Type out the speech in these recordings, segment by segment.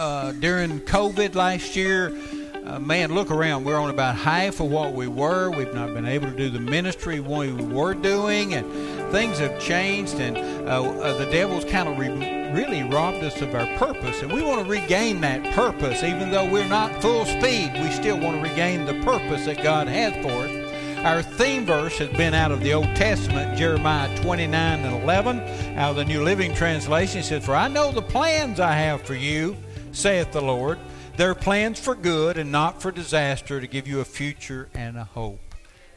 uh, during COVID last year. Uh, man, look around. We're on about half of what we were. We've not been able to do the ministry we were doing, and things have changed. And uh, uh, the devil's kind of re- really robbed us of our purpose. And we want to regain that purpose, even though we're not full speed. We still want to regain the purpose that God has for us. Our theme verse has been out of the Old Testament, Jeremiah 29 and 11, out of the New Living Translation. It says, For I know the plans I have for you, saith the Lord. They're plans for good and not for disaster, to give you a future and a hope.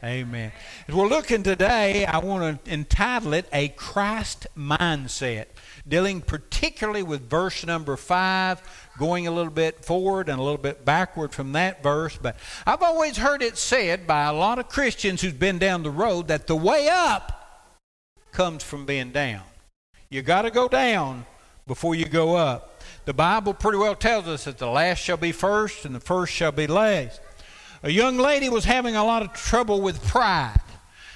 Amen. As we're looking today, I want to entitle it A Christ Mindset, dealing particularly with verse number 5 going a little bit forward and a little bit backward from that verse. But I've always heard it said by a lot of Christians who's been down the road that the way up comes from being down. You got to go down before you go up. The Bible pretty well tells us that the last shall be first and the first shall be last. A young lady was having a lot of trouble with pride.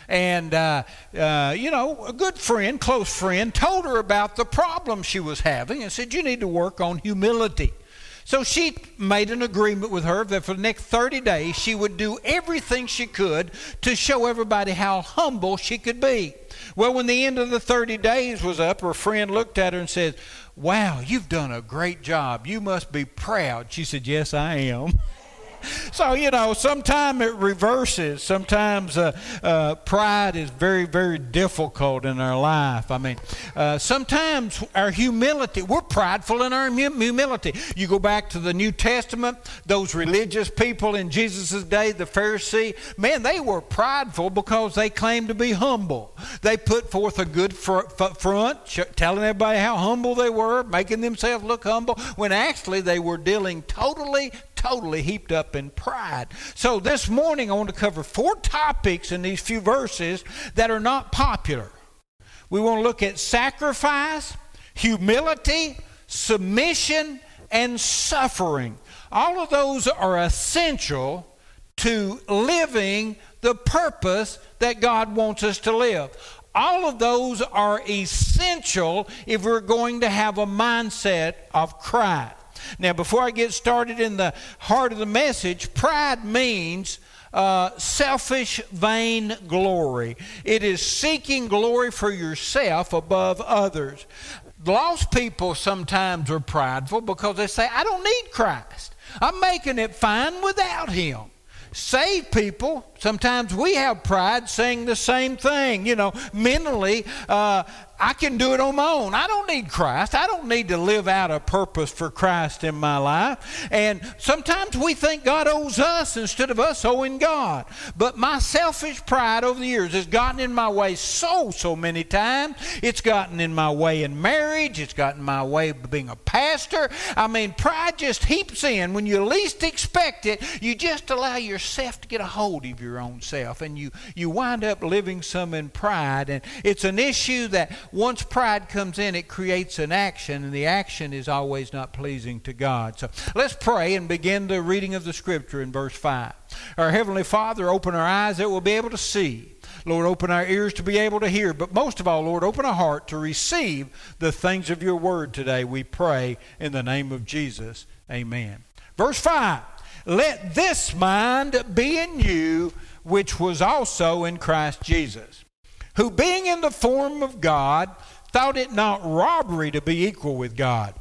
And uh, uh, you know a good friend close friend told her about the problem she was having and said you need to work on humility. So she made an agreement with her that for the next 30 days she would do everything she could to show everybody how humble she could be. Well when the end of the 30 days was up her friend looked at her and said wow you've done a great job. You must be proud. She said yes i am so you know sometimes it reverses. Sometimes uh, uh, pride is very very difficult in our life. I mean uh, sometimes our humility we're prideful in our humility. You go back to the new testament those religious people in jesus' day the pharisee man they were prideful because they claimed to be humble. They put forth a good fr- front telling everybody how humble they were making themselves look humble when actually they were dealing totally totally heaped up in pride. So this morning I want to cover four topics in these few verses that are not popular. We want to look at sacrifice, humility, submission, and suffering. All of those are essential to living the purpose that God wants us to live. All of those are essential if we're going to have a mindset of Christ. Now, before I get started in the heart of the message, pride means uh, selfish, vain glory. It is seeking glory for yourself above others. Lost people sometimes are prideful because they say, I don't need Christ. I'm making it fine without Him saved people, sometimes we have pride saying the same thing. You know, mentally, uh, I can do it on my own. I don't need Christ. I don't need to live out a purpose for Christ in my life. And sometimes we think God owes us instead of us owing God. But my selfish pride over the years has gotten in my way so, so many times. It's gotten in my way in marriage, it's gotten in my way being a pastor. I mean, pride just heaps in. When you least expect it, you just allow yourself to get a hold of your own self. And you, you wind up living some in pride. And it's an issue that once pride comes in, it creates an action, and the action is always not pleasing to God. So let's pray and begin the reading of the scripture in verse 5. Our Heavenly Father, open our eyes that we'll be able to see. Lord, open our ears to be able to hear. But most of all, Lord, open our heart to receive the things of your word today. We pray in the name of Jesus. Amen. Verse 5 Let this mind be in you, which was also in Christ Jesus who being in the form of God thought it not robbery to be equal with God.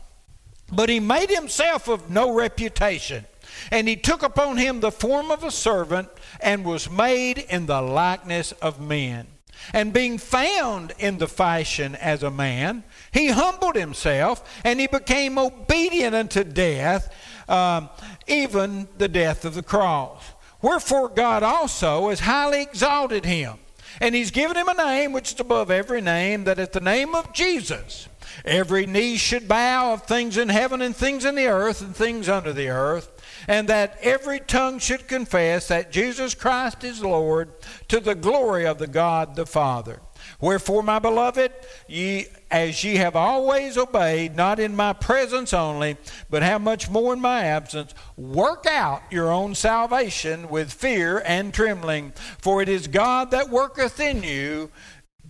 But he made himself of no reputation, and he took upon him the form of a servant, and was made in the likeness of men. And being found in the fashion as a man, he humbled himself, and he became obedient unto death, um, even the death of the cross. Wherefore God also has highly exalted him and he's given him a name which is above every name, that at the name of Jesus every knee should bow of things in heaven and things in the earth and things under the earth, and that every tongue should confess that Jesus Christ is Lord to the glory of the God the Father. Wherefore, my beloved, ye as ye have always obeyed, not in my presence only, but how much more in my absence, work out your own salvation with fear and trembling. For it is God that worketh in you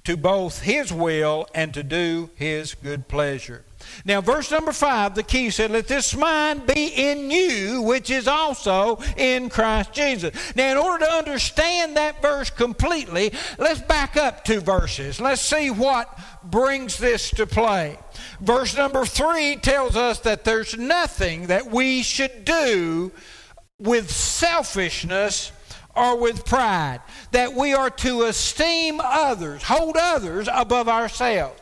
to both his will and to do his good pleasure. Now, verse number five, the key said, Let this mind be in you, which is also in Christ Jesus. Now, in order to understand that verse completely, let's back up two verses. Let's see what brings this to play. Verse number three tells us that there's nothing that we should do with selfishness or with pride, that we are to esteem others, hold others above ourselves.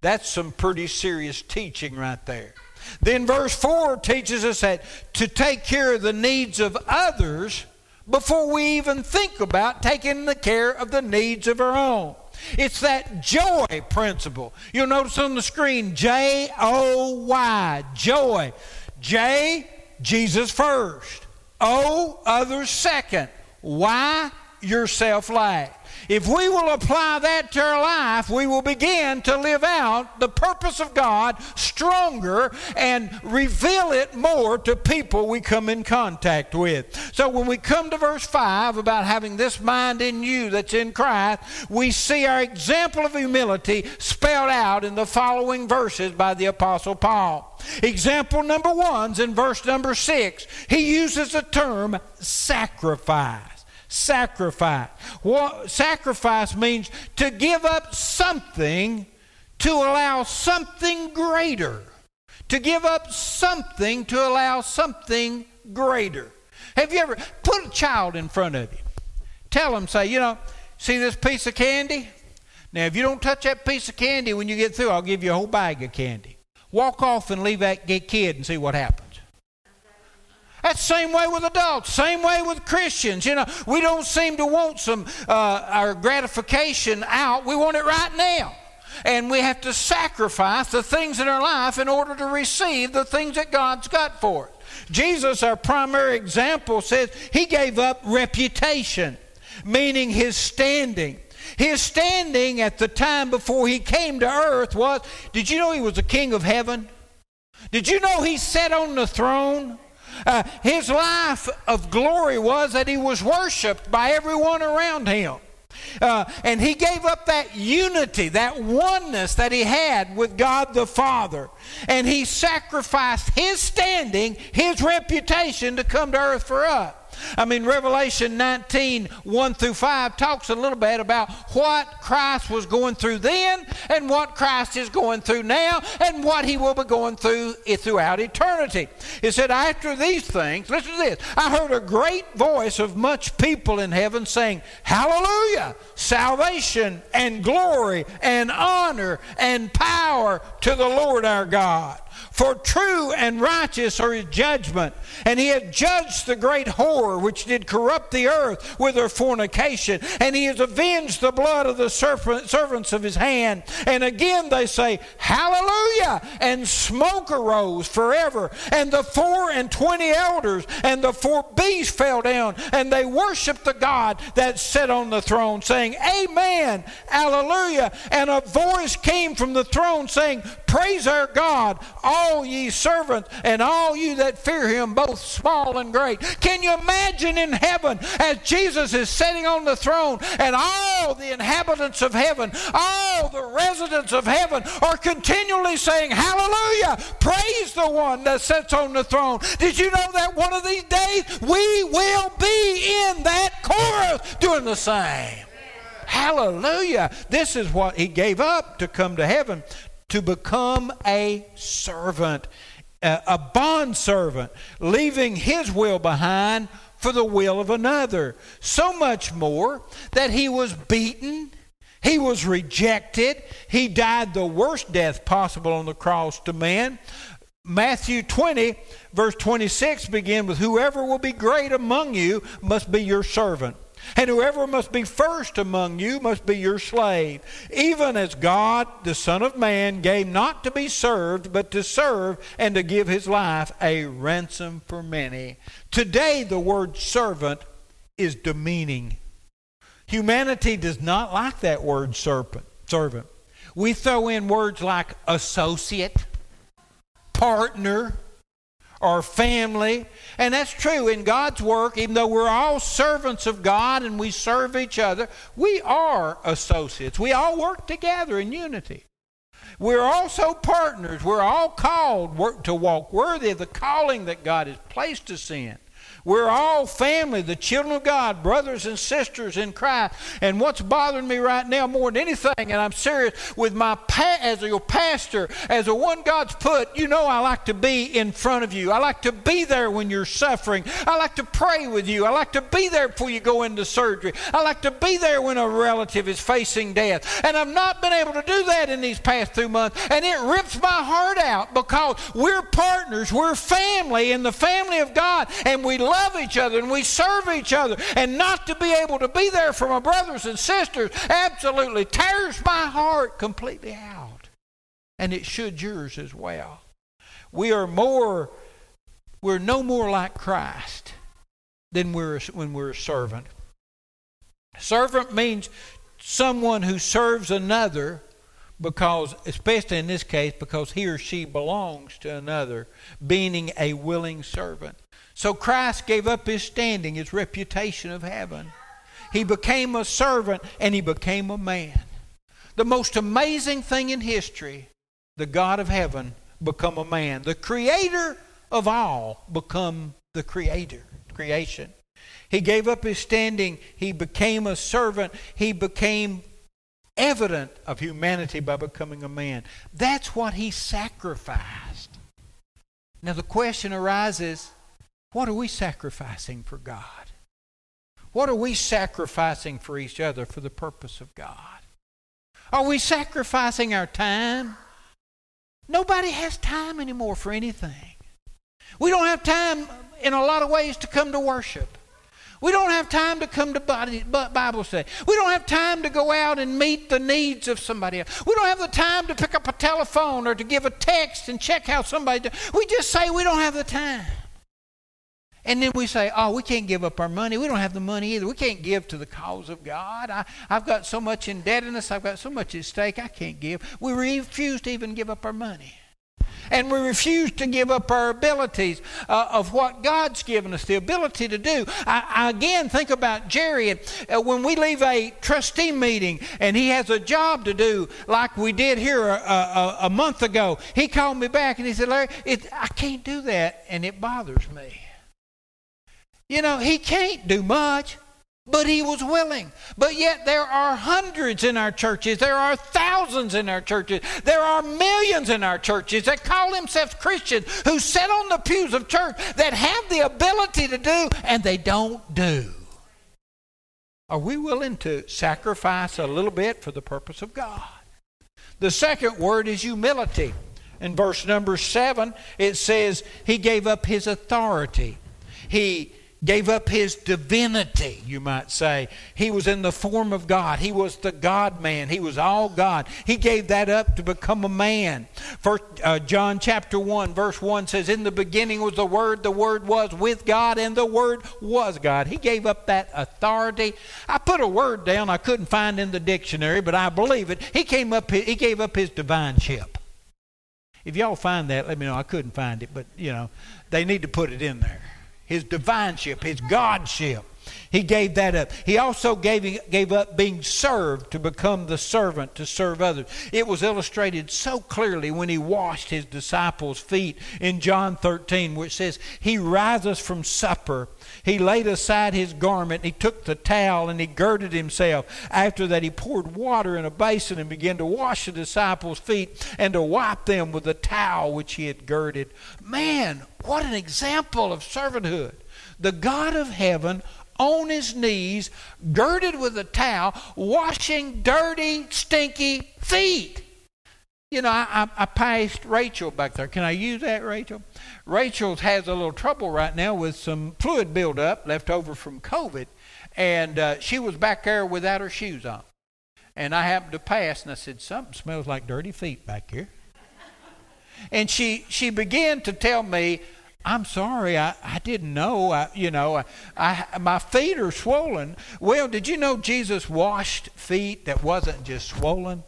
That's some pretty serious teaching right there. Then verse 4 teaches us that to take care of the needs of others before we even think about taking the care of the needs of our own. It's that joy principle. You'll notice on the screen J O Y, joy. J, Jesus first. O, others second. Y, yourself last. If we will apply that to our life, we will begin to live out the purpose of God stronger and reveal it more to people we come in contact with. So when we come to verse 5 about having this mind in you that's in Christ, we see our example of humility spelled out in the following verses by the Apostle Paul. Example number one's in verse number six. He uses the term sacrifice sacrifice. What, sacrifice means to give up something to allow something greater. To give up something to allow something greater. Have you ever put a child in front of you? Tell them, say, you know, see this piece of candy? Now, if you don't touch that piece of candy when you get through, I'll give you a whole bag of candy. Walk off and leave that kid and see what happens. That's the same way with adults, same way with Christians. You know, we don't seem to want some uh, our gratification out. We want it right now. And we have to sacrifice the things in our life in order to receive the things that God's got for us. Jesus, our primary example, says he gave up reputation, meaning his standing. His standing at the time before he came to earth was did you know he was the king of heaven? Did you know he sat on the throne? Uh, his life of glory was that he was worshiped by everyone around him. Uh, and he gave up that unity, that oneness that he had with God the Father. And he sacrificed his standing, his reputation to come to earth for us. I mean, Revelation 19, 1 through 5 talks a little bit about what Christ was going through then and what Christ is going through now and what he will be going through throughout eternity. It said, After these things, listen to this I heard a great voice of much people in heaven saying, Hallelujah! Salvation and glory and honor and power to the Lord our God. For true and righteous are his judgment. And he hath judged the great whore which did corrupt the earth with her fornication. And he has avenged the blood of the servants of his hand. And again they say, Hallelujah! And smoke arose forever. And the four and twenty elders and the four beasts fell down. And they worshiped the God that sat on the throne, saying, Amen, Hallelujah. And a voice came from the throne saying, Praise our God, all ye servants, and all you that fear him, both small and great. Can you imagine in heaven as Jesus is sitting on the throne and all the inhabitants of heaven, all the residents of heaven are continually saying, Hallelujah! Praise the one that sits on the throne. Did you know that one of these days we will be in that chorus doing the same? Hallelujah. This is what he gave up to come to heaven to become a servant, a bond servant, leaving his will behind for the will of another. So much more that he was beaten, he was rejected, he died the worst death possible on the cross to man. Matthew 20, verse 26 begin with Whoever will be great among you must be your servant. And whoever must be first among you must be your slave, even as God, the Son of Man, gave not to be served, but to serve and to give his life a ransom for many. Today, the word servant is demeaning. Humanity does not like that word servant. We throw in words like associate, partner, or family. And that's true in God's work, even though we're all servants of God and we serve each other, we are associates. We all work together in unity. We're also partners. We're all called to walk worthy of the calling that God has placed us in. We're all family, the children of God, brothers and sisters in Christ. And what's bothering me right now more than anything, and I'm serious with my pa- as your pastor, as the one God's put, you know I like to be in front of you. I like to be there when you're suffering. I like to pray with you. I like to be there before you go into surgery. I like to be there when a relative is facing death. And I've not been able to do that in these past two months. And it rips my heart out because we're partners, we're family in the family of God, and we love each other and we serve each other. And not to be able to be there for my brothers and sisters absolutely tears my heart completely out. And it should yours as well. We are more, we're no more like Christ than we're, when we're a servant. Servant means someone who serves another because, especially in this case, because he or she belongs to another, being a willing servant. So Christ gave up his standing, his reputation of heaven. He became a servant and he became a man. The most amazing thing in history, the God of heaven become a man. The creator of all become the creator, creation. He gave up his standing, he became a servant, he became evident of humanity by becoming a man. That's what he sacrificed. Now the question arises what are we sacrificing for God? What are we sacrificing for each other for the purpose of God? Are we sacrificing our time? Nobody has time anymore for anything. We don't have time in a lot of ways to come to worship. We don't have time to come to Bible study. We don't have time to go out and meet the needs of somebody else. We don't have the time to pick up a telephone or to give a text and check how somebody does. We just say we don't have the time. And then we say, oh, we can't give up our money. We don't have the money either. We can't give to the cause of God. I, have got so much indebtedness. I've got so much at stake. I can't give. We refuse to even give up our money. And we refuse to give up our abilities uh, of what God's given us, the ability to do. I, I again think about Jerry. And, uh, when we leave a trustee meeting and he has a job to do, like we did here a, a, a month ago, he called me back and he said, Larry, it, I can't do that, and it bothers me. You know, he can't do much, but he was willing. But yet there are hundreds in our churches, there are thousands in our churches, there are millions in our churches that call themselves Christians who sit on the pews of church that have the ability to do and they don't do. Are we willing to sacrifice a little bit for the purpose of God? The second word is humility. In verse number seven, it says, He gave up His authority. He gave up his divinity, you might say. He was in the form of God. He was the God man. He was all God. He gave that up to become a man. First uh, John chapter 1 verse 1 says in the beginning was the word, the word was with God and the word was God. He gave up that authority. I put a word down I couldn't find in the dictionary, but I believe it. He came up he gave up his divineship. If y'all find that, let me know. I couldn't find it, but you know, they need to put it in there his divineship, his godship. He gave that up. He also gave, gave up being served to become the servant to serve others. It was illustrated so clearly when he washed his disciples' feet in John 13, which says, He rises from supper. He laid aside his garment, he took the towel, and he girded himself. After that, he poured water in a basin and began to wash the disciples' feet and to wipe them with the towel which he had girded. Man, what an example of servanthood. The God of heaven on his knees, girded with a towel, washing dirty, stinky feet. You know, I, I, passed Rachel back there. Can I use that, Rachel? Rachel has a little trouble right now with some fluid buildup left over from COVID, and uh, she was back there without her shoes on. And I happened to pass, and I said, Something smells like dirty feet back here. And she, she began to tell me I'm sorry, I, I didn't know. I, you know, I, I, my feet are swollen. Well, did you know Jesus washed feet that wasn't just swollen?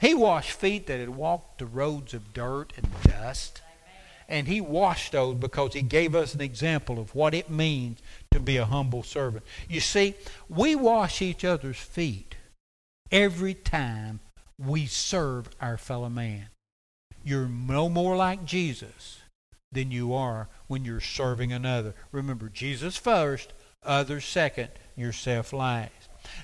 He washed feet that had walked the roads of dirt and dust. And he washed those because he gave us an example of what it means to be a humble servant. You see, we wash each other's feet every time we serve our fellow man. You're no more like Jesus than you are when you're serving another. Remember, Jesus first, others second, yourself last.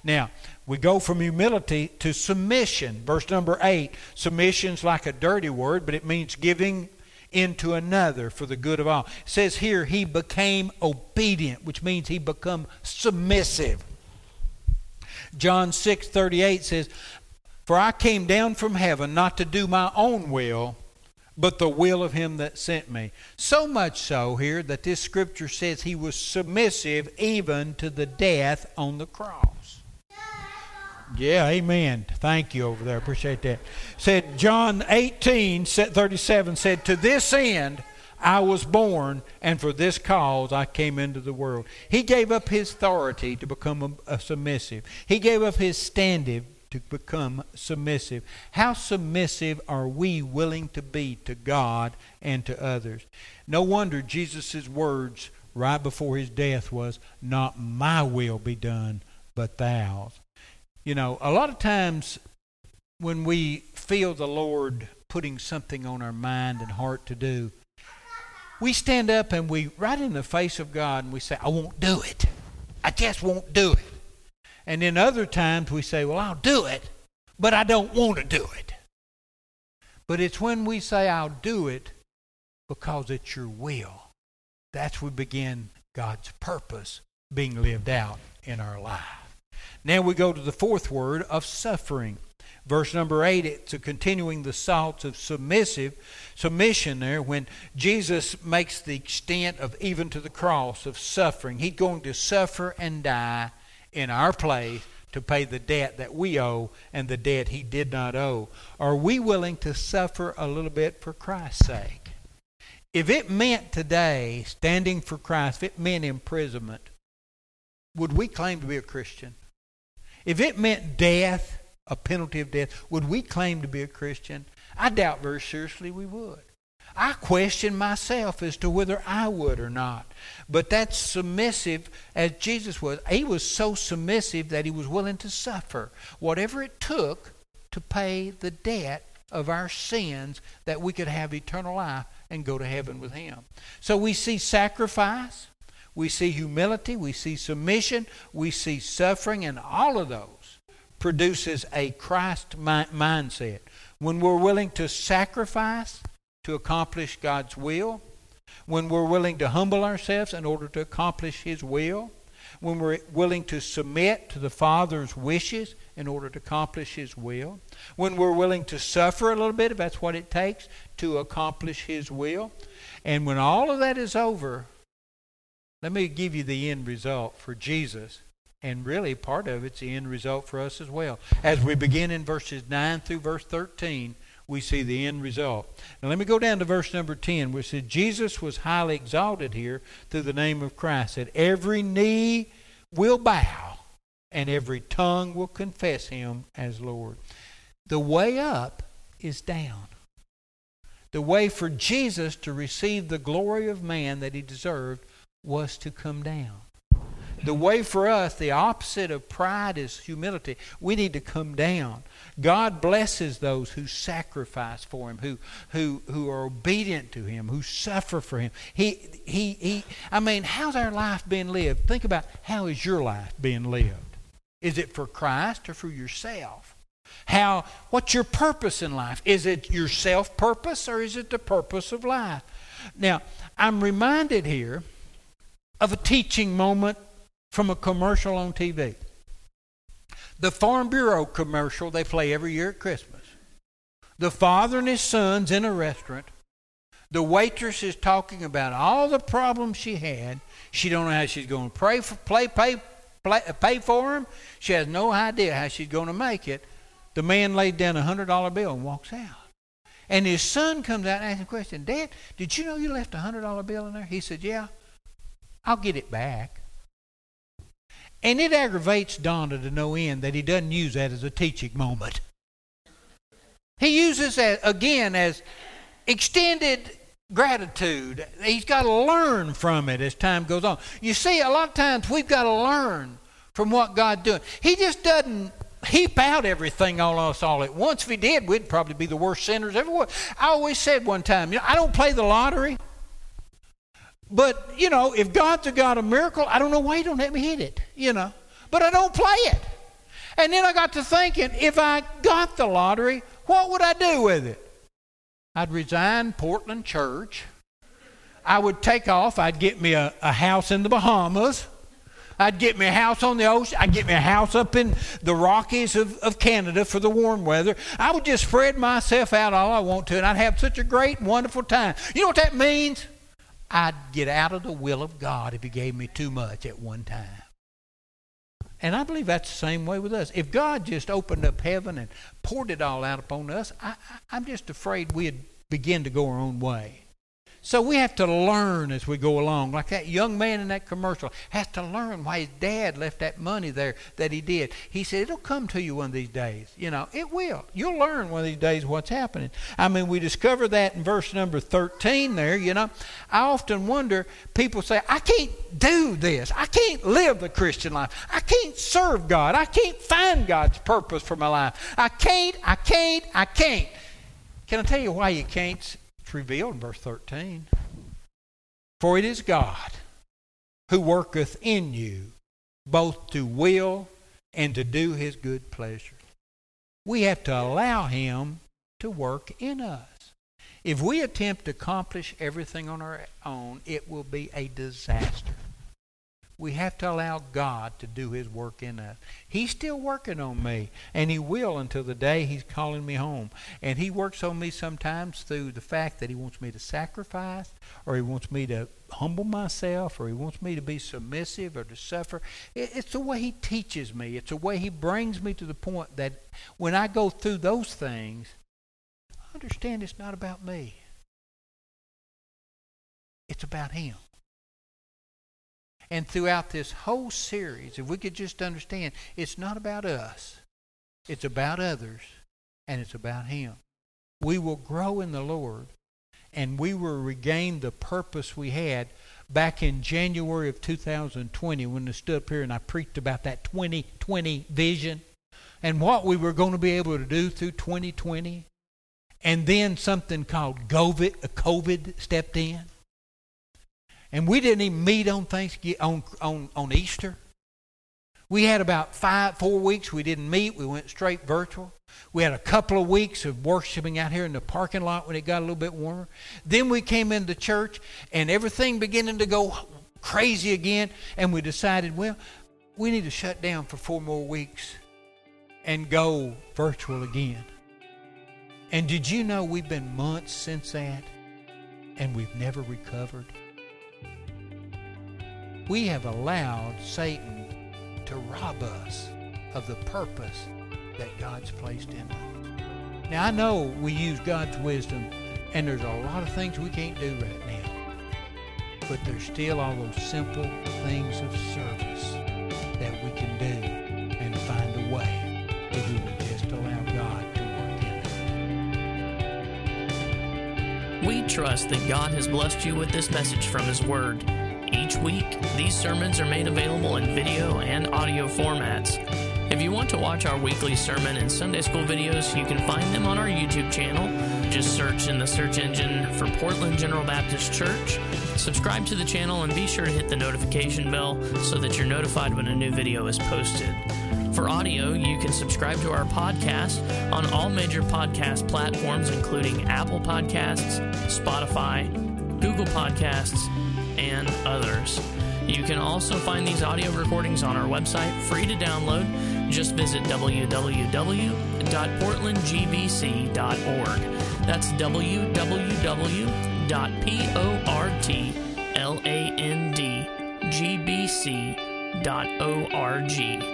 Now, we go from humility to submission. Verse number 8. Submission's like a dirty word, but it means giving into another for the good of all. It says here, he became obedient, which means he become submissive. John 6 38 says, For I came down from heaven not to do my own will, but the will of him that sent me. So much so here that this scripture says he was submissive even to the death on the cross. Yeah, amen. Thank you over there. Appreciate that. Said John 18, 37 said, To this end I was born, and for this cause I came into the world. He gave up his authority to become a, a submissive. He gave up his standing to become submissive. How submissive are we willing to be to God and to others? No wonder Jesus' words right before his death was, Not my will be done, but thou's. You know, a lot of times when we feel the Lord putting something on our mind and heart to do, we stand up and we, right in the face of God, and we say, I won't do it. I just won't do it. And then other times we say, Well, I'll do it, but I don't want to do it. But it's when we say, I'll do it because it's your will. That's when we begin God's purpose being lived out in our life. Now we go to the fourth word of suffering. Verse number eight, it's a continuing the thoughts of submissive submission there when Jesus makes the extent of even to the cross of suffering. He's going to suffer and die in our place to pay the debt that we owe and the debt he did not owe. Are we willing to suffer a little bit for Christ's sake? If it meant today standing for Christ, if it meant imprisonment, would we claim to be a Christian? If it meant death, a penalty of death, would we claim to be a Christian? I doubt very seriously we would. I question myself as to whether I would or not. But that's submissive as Jesus was. He was so submissive that he was willing to suffer whatever it took to pay the debt of our sins that we could have eternal life and go to heaven with him. So we see sacrifice, we see humility, we see submission, we see suffering, and all of those produces a Christ mindset. When we're willing to sacrifice to accomplish God's will, when we're willing to humble ourselves in order to accomplish His will, when we're willing to submit to the Father's wishes in order to accomplish His will, when we're willing to suffer a little bit, if that's what it takes to accomplish His will, and when all of that is over, let me give you the end result for Jesus and really, part of it's the end result for us as well. As we begin in verses 9 through verse 13, we see the end result. Now, let me go down to verse number 10, which says, Jesus was highly exalted here through the name of Christ, that every knee will bow and every tongue will confess him as Lord. The way up is down. The way for Jesus to receive the glory of man that he deserved was to come down. The way for us, the opposite of pride is humility. We need to come down. God blesses those who sacrifice for Him, who, who, who are obedient to Him, who suffer for Him. He, he, he, I mean, how's our life being lived? Think about how is your life being lived? Is it for Christ or for yourself? How, what's your purpose in life? Is it your self purpose or is it the purpose of life? Now, I'm reminded here of a teaching moment from a commercial on TV. The Farm Bureau commercial they play every year at Christmas. The father and his son's in a restaurant. The waitress is talking about all the problems she had. She don't know how she's going to pray for, play, pay, play, pay for them. She has no idea how she's going to make it. The man laid down a hundred dollar bill and walks out. And his son comes out and asks a question. Dad, did you know you left a hundred dollar bill in there? He said, Yeah. I'll get it back. And it aggravates Donna to no end that he doesn't use that as a teaching moment. He uses that again as extended gratitude. He's got to learn from it as time goes on. You see, a lot of times we've got to learn from what God's doing. He just doesn't heap out everything on us all at once. If he did, we'd probably be the worst sinners ever. I always said one time, you know, I don't play the lottery. But, you know, if God's a God of miracle, I don't know why he don't let me hit it, you know. But I don't play it. And then I got to thinking, if I got the lottery, what would I do with it? I'd resign Portland Church. I would take off. I'd get me a, a house in the Bahamas. I'd get me a house on the ocean. I'd get me a house up in the Rockies of, of Canada for the warm weather. I would just spread myself out all I want to, and I'd have such a great, wonderful time. You know what that means? I'd get out of the will of God if He gave me too much at one time. And I believe that's the same way with us. If God just opened up heaven and poured it all out upon us, I, am just afraid we'd begin to go our own way. So we have to learn as we go along. Like that young man in that commercial has to learn why his dad left that money there that he did. He said, It'll come to you one of these days. You know, it will. You'll learn one of these days what's happening. I mean, we discover that in verse number 13 there, you know. I often wonder, people say, I can't do this. I can't live the Christian life. I can't serve God. I can't find God's purpose for my life. I can't, I can't, I can't. Can I tell you why you can't? It's revealed in verse 13. For it is God who worketh in you both to will and to do his good pleasure. We have to allow him to work in us. If we attempt to accomplish everything on our own, it will be a disaster. We have to allow God to do His work in us. He's still working on me, and He will until the day He's calling me home. And He works on me sometimes through the fact that He wants me to sacrifice, or He wants me to humble myself, or He wants me to be submissive or to suffer. It's the way He teaches me, it's the way He brings me to the point that when I go through those things, I understand it's not about me, it's about Him. And throughout this whole series, if we could just understand, it's not about us, it's about others, and it's about Him. We will grow in the Lord, and we will regain the purpose we had back in January of 2020 when I stood up here and I preached about that 2020 vision and what we were going to be able to do through 2020. And then something called COVID, COVID stepped in. And we didn't even meet on Thanksgiving on, on, on Easter. We had about five, four weeks we didn't meet. We went straight virtual. We had a couple of weeks of worshiping out here in the parking lot when it got a little bit warmer. Then we came into church and everything beginning to go crazy again. And we decided, well, we need to shut down for four more weeks and go virtual again. And did you know we've been months since that and we've never recovered? We have allowed Satan to rob us of the purpose that God's placed in us. Now, I know we use God's wisdom, and there's a lot of things we can't do right now. But there's still all those simple things of service that we can do and find a way if we would just allow God to work in us. We trust that God has blessed you with this message from His Word. Week, these sermons are made available in video and audio formats. If you want to watch our weekly sermon and Sunday school videos, you can find them on our YouTube channel. Just search in the search engine for Portland General Baptist Church. Subscribe to the channel and be sure to hit the notification bell so that you're notified when a new video is posted. For audio, you can subscribe to our podcast on all major podcast platforms, including Apple Podcasts, Spotify, Google Podcasts, and others. You can also find these audio recordings on our website, free to download. Just visit www.portlandgbc.org. That's www.portlandgbc.org.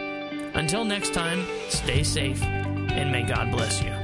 Until next time, stay safe and may God bless you.